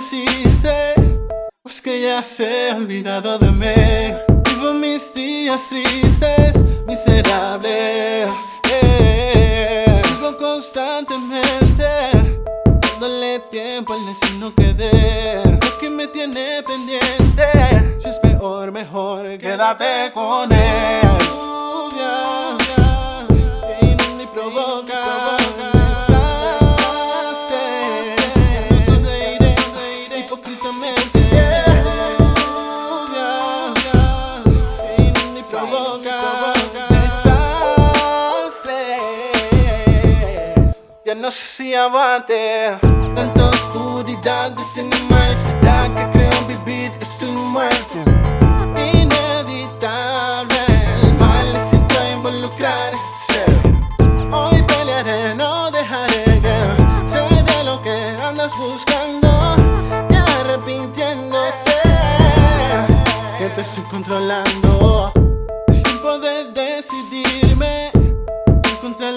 hiciste, pues que ya se ha olvidado de mí. Vivo mis días tristes, miserable. Eh. Sigo constantemente dándole tiempo al destino que dé. Lo que me tiene pendiente, si es peor, mejor quédate con él. Provoca desastres. Ya no sé si aguante Tanta oscuridad detiene más ansiedad que creo vivir estoy muerto. Inevitable El mal necesito involucrar Hoy pelearé, no dejaré que Sé de lo que andas buscando Y arrepintiéndote Que te estoy controlando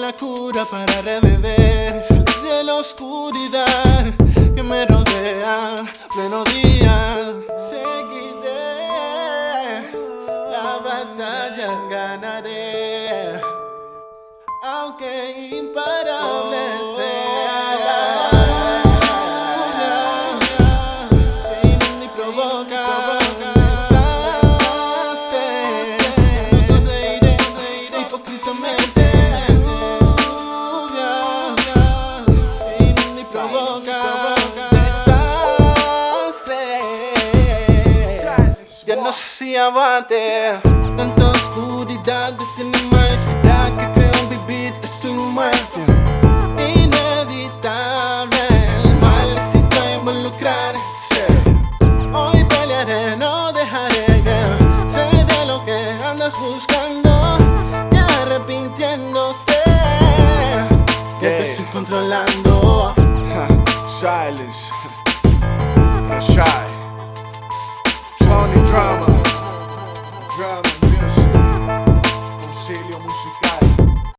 la cura para rebeber Salir de la oscuridad que me rodea Pleno día Seguiré La batalla ganaré. Aunque imparable no si aguante Tanta oscuridad detiene más ansiedad que creo vivir estoy muerto Inevitable El mal necesito involucrarse Hoy pelearé, no dejaré que Sé de lo que andas buscando Y arrepintiéndote Que te Yeah. estoy controlando Silence. Shy. Tony Drama.